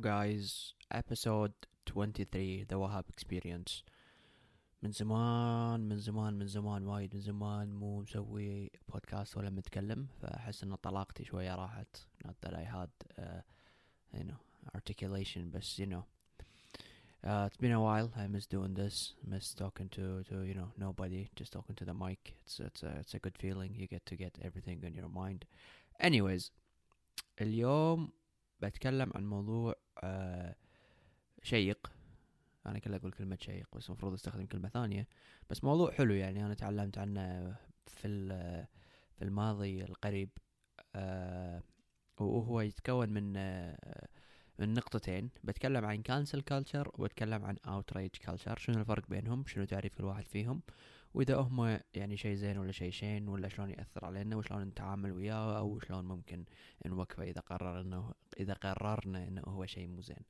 What's up guys? Episode 23 The Wahab Experience من زمان من زمان من زمان وايد من زمان مو مسوي بودكاست ولا متكلم فأحس ان طلاقتي شوية راحت not that I had uh, you know articulation بس you know uh, it's been a while I miss doing this miss talking to to you know nobody just talking to the mic it's it's a, it's a good feeling you get to get everything in your mind anyways اليوم بتكلم عن موضوع آه شيق. أنا كله أقول كلمة شيق بس المفروض أستخدم كلمة ثانية. بس موضوع حلو يعني أنا تعلمت عنه في في الماضي القريب. آه وهو يتكون من آه من نقطتين بتكلم عن cancel culture وبتكلم عن outrage culture شنو الفرق بينهم؟ شنو تعريف كل واحد فيهم؟ وإذا هم يعني شيء زين ولا شيء شين ولا شلون يأثر علينا؟ وشلون نتعامل وياه؟ أو شلون ممكن نوقفه إذا قرر إنه إذا قررنا إنه هو شيء مو زين.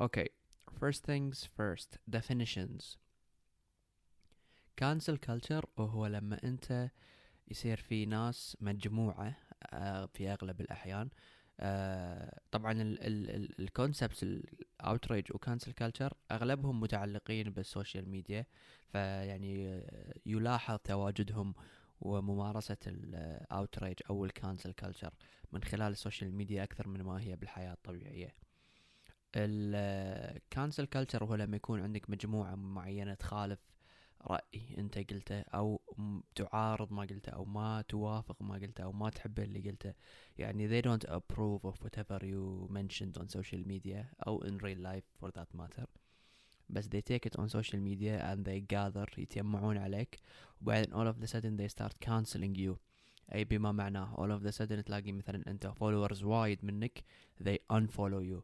okay first things first. Definitions. Cancel culture وهو لما أنت يصير في ناس مجموعة آه، في أغلب الأحيان طبعا ال concepts ال outrage و cancel culture أغلبهم متعلقين بال social media فيعني يلاحظ تواجدهم وممارسة ال outrage أو ال cancel culture من خلال ال social media أكثر من ما هي بالحياة الطبيعية. ال cancel culture هو لما يكون عندك مجموعة معينة تخالف رأي انت قلته أو تعارض ما قلته أو ما توافق ما قلته أو ما تحب اللي قلته يعني they don't approve of whatever you mentioned on social media أو in real life for that matter بس they take it on social media and they gather يتجمعون عليك وبعدين all of the sudden they start cancelling you اي بما معناه all of the sudden تلاقي مثلا انت followers وايد منك they unfollow you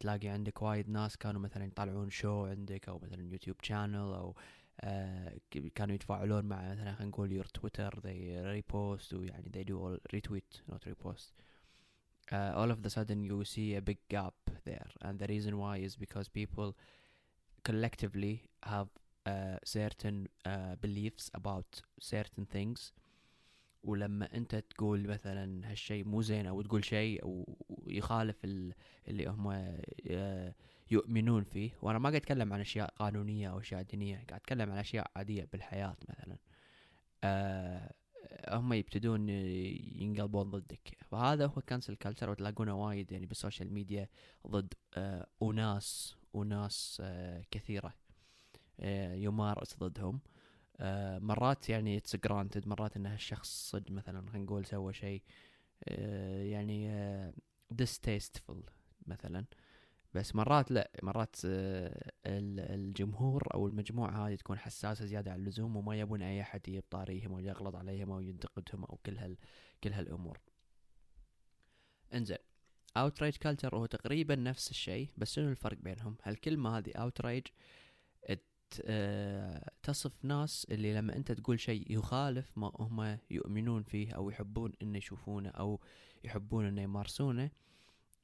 تلاقي عندك وايد ناس كانوا مثلا يطلعون شو عندك أو مثلا يوتيوب channel أو آه كانوا يتفاعلون مع مثلا خلينا نقول يور تويتر they repost ويعني they do all retweet not repost uh, all of the sudden you see a big gap there and the reason why is because people collectively have uh, certain uh, beliefs about certain things ولما انت تقول مثلا هالشيء مو زين أو تقول شيء أو يخالف اللي هم uh, يؤمنون فيه. وأنا ما قاعد أتكلم عن أشياء قانونية أو أشياء دينية قاعد أتكلم عن أشياء عادية بالحياة مثلا. آه هم يبتدون ينقلبون ضدك. فهذا هو cancel culture وتلاقونه وايد يعني بال social media ضد آه أناس أناس آه كثيرة آه يمارس ضدهم. آه مرات يعني it's granted مرات إن هالشخص صدق مثلا خلينا نقول سوى شيء. آه يعني آه distasteful مثلا. آه بس مرات لا مرات آه، الجمهور أو المجموعة هذه تكون حساسة زيادة عن اللزوم وما يبون أي أحد يطاريهم أو يغلط عليهم أو ينتقدهم أو كل هال كل هالأمور. إنزين outrage culture هو تقريبا نفس الشيء بس شنو الفرق بينهم؟ هالكلمة هذه outrage آه، تصف ناس اللي لما أنت تقول شيء يخالف ما هم يؤمنون فيه أو يحبون إنه يشوفونه أو يحبون إنه يمارسونه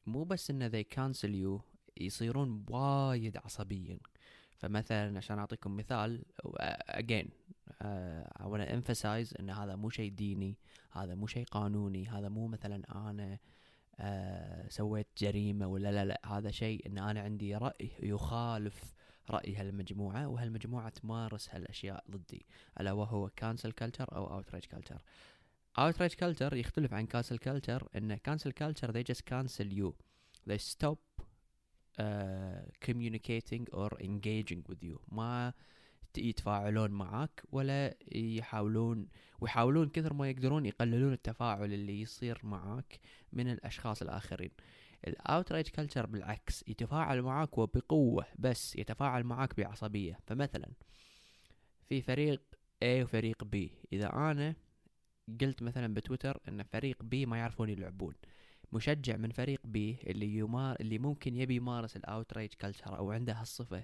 مو بس انه they cancel you يصيرون وايد عصبيين. فمثلا عشان أعطيكم مثال uh, I wanna emphasize إن هذا مو شيء ديني هذا مو شيء قانوني هذا مو مثلا أنا uh, سويت جريمة ولا لا لا هذا شيء إن أنا عندي رأي يخالف رأي هالمجموعة وهالمجموعة تمارس هالأشياء ضدي ألا وهو cancel culture أو outrage culture. outrage culture يختلف عن cancel culture إن cancel culture they just cancel you. They stop communicating or engaging with you. ما يتفاعلون معك ولا يحاولون ويحاولون كثر ما يقدرون يقللون التفاعل اللي يصير معك من الأشخاص الآخرين. ال outrage culture بالعكس يتفاعل معك وبقوة بس يتفاعل معك بعصبية. فمثلا في فريق A وفريق B. إذا أنا قلت مثلا بتويتر إن فريق B ما يعرفون يلعبون. مشجع من فريق B اللي يمار اللي ممكن يبي يمارس ال outrage culture أو عنده هالصفة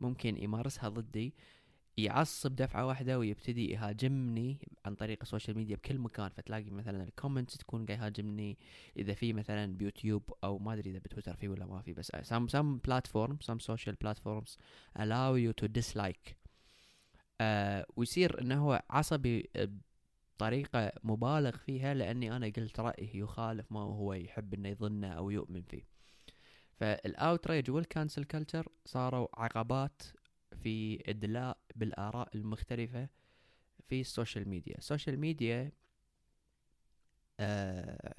ممكن يمارسها ضدي يعصب دفعة واحدة ويبتدي يهاجمني عن طريق ال social media بكل مكان. فتلاقي مثلا ال comments تكون قاعد يهاجمني إذا في مثلا بيوتيوب أو ما أدري إذا بتويتر في ولا ما في بس some some platforms some social platforms allow you to dislike. uh, ويصير إنه هو عصبي بطريقة مبالغ فيها لأني أنا قلت رأيه يخالف ما هو يحب إنه يظنه أو يؤمن فيه. فال outrage وال cancel culture صاروا عقبات في إدلاء بالآراء المختلفة في ال social media ال social media آه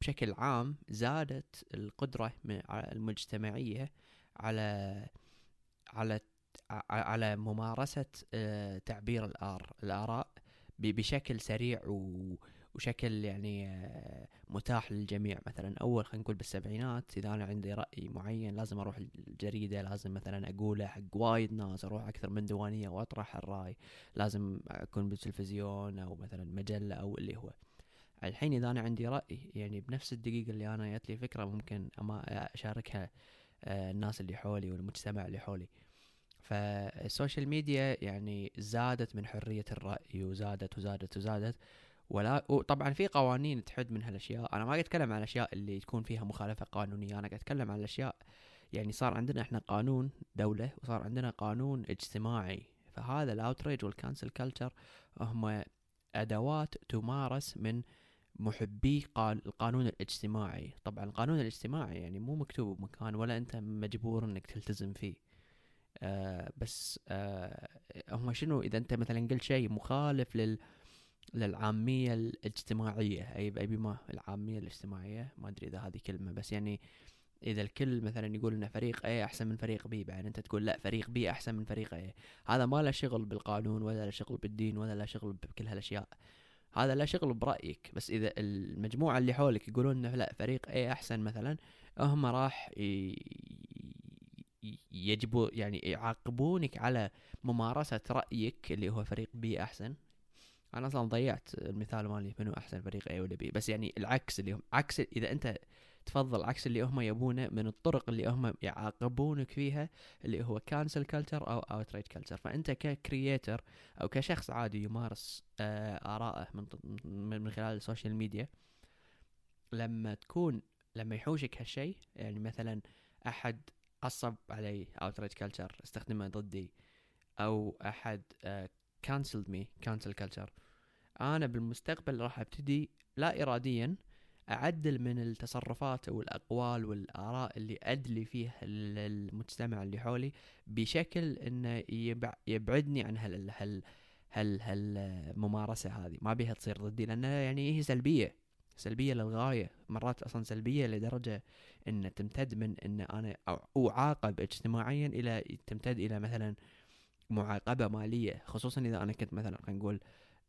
بشكل عام زادت القدرة المجتمعية على على على ممارسة آه، تعبير الآر الآراء. بشكل سريع وشكل يعني آه، متاح للجميع. مثلا أول خلينا نقول بالسبعينات إذا أنا عندي رأي معين لازم أروح الجريدة لازم مثلا أقوله حق وايد ناس أروح أكثر من ديوانية وأطرح الرأي. لازم أكون بالتلفزيون أو مثلا مجلة أو اللي هو. الحين إذا أنا عندي رأي يعني بنفس الدقيقة اللي أنا جت لي فكرة ممكن أما أشاركها آه، الناس اللي حولي والمجتمع اللي حولي. فال social media يعني زادت من حرية الرأي وزادت وزادت وزادت. ولا وطبعا في قوانين تحد من هالأشياء. أنا ما قاعد أتكلم عن الأشياء اللي تكون فيها مخالفة قانونية. أنا قاعد أتكلم عن الأشياء يعني صار عندنا إحنا قانون دولة وصار عندنا قانون اجتماعي. فهذا ال outrage وال cancel culture هم أدوات تمارس من محبي القانون الاجتماعي. طبعا القانون الاجتماعي يعني مو مكتوب بمكان ولا أنت مجبور إنك تلتزم فيه. آه بس آه هم شنو؟ إذا أنت مثلا قلت شيء مخالف لل للعامية الاجتماعية أي بما العامية الاجتماعية ما أدري إذا هذه كلمة بس يعني إذا الكل مثلا يقول إن فريق A أحسن من فريق B بعدين أنت تقول لا فريق B أحسن من فريق A هذا ما له شغل بالقانون ولا له شغل بالدين ولا له شغل بكل هالأشياء. هذا لا شغل برأيك بس إذا المجموعة اللي حولك يقولون إنه لا فريق A أحسن مثلا هم راح يجبوا يعني يعاقبونك على ممارسة رأيك اللي هو فريق B أحسن. أنا أصلا ضيعت المثال مالي منو أحسن فريق اي ولا بي بس يعني العكس اللي هم عكس إذا أنت تفضل عكس اللي هم يبونه من الطرق اللي هم يعاقبونك فيها اللي هو cancel culture أو outrage culture فأنت ك creator أو كشخص عادي يمارس آه ارائه من من خلال ال social media لما تكون لما يحوشك هالشيء يعني مثلا أحد عصب علي outrage culture استخدمه ضدي. أو أحد cancelled me cancel culture أنا بالمستقبل راح أبتدي لا اراديا أعدل من التصرفات أو الأقوال والآراء اللي أدلي فيها المجتمع اللي حولي بشكل إنه يبعدني عن هال هال هال هالممارسه هذه. ما بيها تصير ضدي لانها يعني هي سلبية. سلبية للغاية. مرات أصلا سلبية لدرجة إن تمتد من إن أنا أعاقب اجتماعيا إلى تمتد إلى مثلا معاقبة مالية خصوصا إذا أنا كنت مثلا خلينا نقول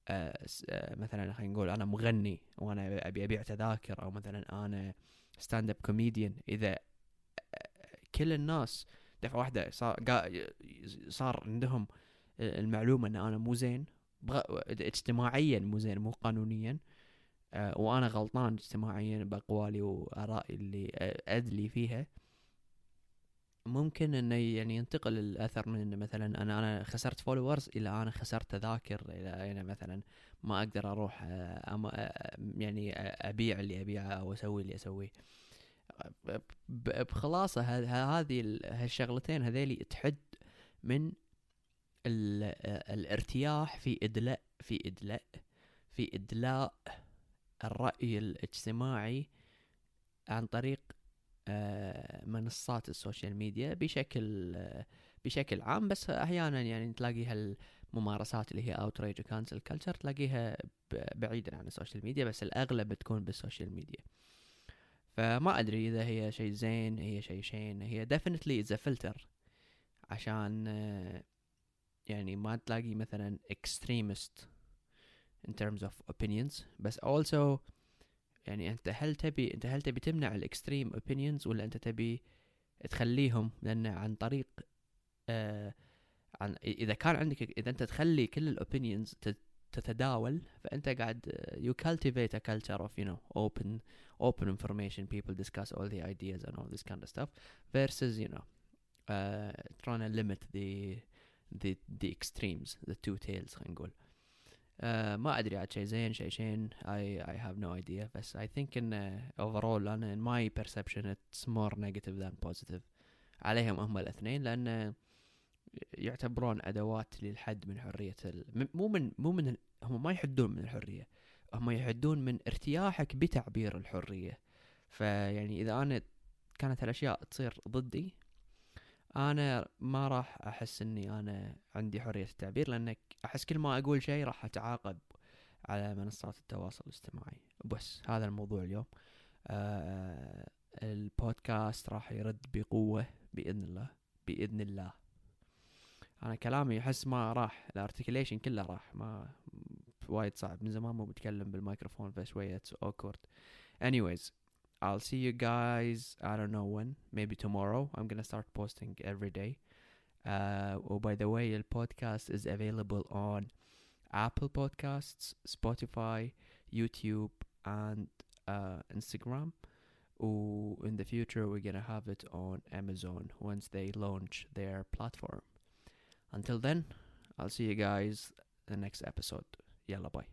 آه, آه، مثلا خلينا نقول أنا مغني وأنا أبي أبيع تذاكر أو مثلا أنا stand up comedian إذا آه، كل الناس دفعة واحدة صار صار عندهم المعلومة إن أنا مو زين اجتماعيا مو زين مو قانونيا آه وأنا غلطان اجتماعيا بأقوالي وآرائي اللي أدلي فيها. ممكن إنه يعني ينتقل الأثر من إنه مثلا أنا أنا خسرت فولورز إلى أنا خسرت تذاكر إلى أنا مثلا ما أقدر أروح آه، آه، يعني أبيع اللي أبيعه أو أسوي اللي أسويه. بخلاصة هذه هالشغلتين هذيلي تحد من الارتياح في ادلاء في ادلاء في إدلاء الرأي الاجتماعي عن طريق آه، منصات ال social media بشكل بشكل عام. بس أحيانا يعني تلاقي هالممارسات اللي هي outrage و cancel culture تلاقيها بعيدا عن ال social media بس الأغلب بتكون بال social media. فما أدري إذا هي شيء زين هي شيء شين هي is a filter. عشان آه، يعني ما تلاقي مثلا extremist in terms of opinions بس also يعني انت هل تبي انت هل تبي تمنع ال extreme opinions ولا انت تبي تخليهم لأن عن طريق آه عن اذا كان عندك اذا انت تخلي كل ال opinions تتداول فانت قاعد you cultivate a culture of you know open open information people discuss all the ideas and all this kind of stuff versus you know uh, trying to limit the the the extremes the two tails خلينا نقول آه ما أدري عاد شيء زين شيء شين. I I have no idea. بس I think إن overall أنا in my perception it's more negative than positive. عليهم هم الاثنين لأن يعتبرون أدوات للحد من حرية ال... مو من مو من هم ما يحدون من الحرية. هم يحدون من ارتياحك بتعبير الحرية. فيعني إذا أنا كانت هالأشياء تصير ضدي أنا ما راح أحس إني أنا عندي حرية التعبير لأنك أحس كل ما أقول شيء راح أتعاقب على منصات التواصل الاجتماعي. بس هذا الموضوع اليوم. آه البودكاست راح يرد بقوة بإذن الله بإذن الله. أنا كلامي أحس ما راح الارتكليشن كله راح ما وايد صعب. من زمان مو بتكلم بالميكروفون it's awkward. Anyways I'll see you guys I don't know when maybe tomorrow. I'm gonna start posting every day. Uh, oh by the way the podcast is available on Apple Podcasts Spotify YouTube and uh, Instagram. Ooh, in the future we're gonna have it on Amazon once they launch their platform. Until then I'll see you guys in the next episode. Yalla bye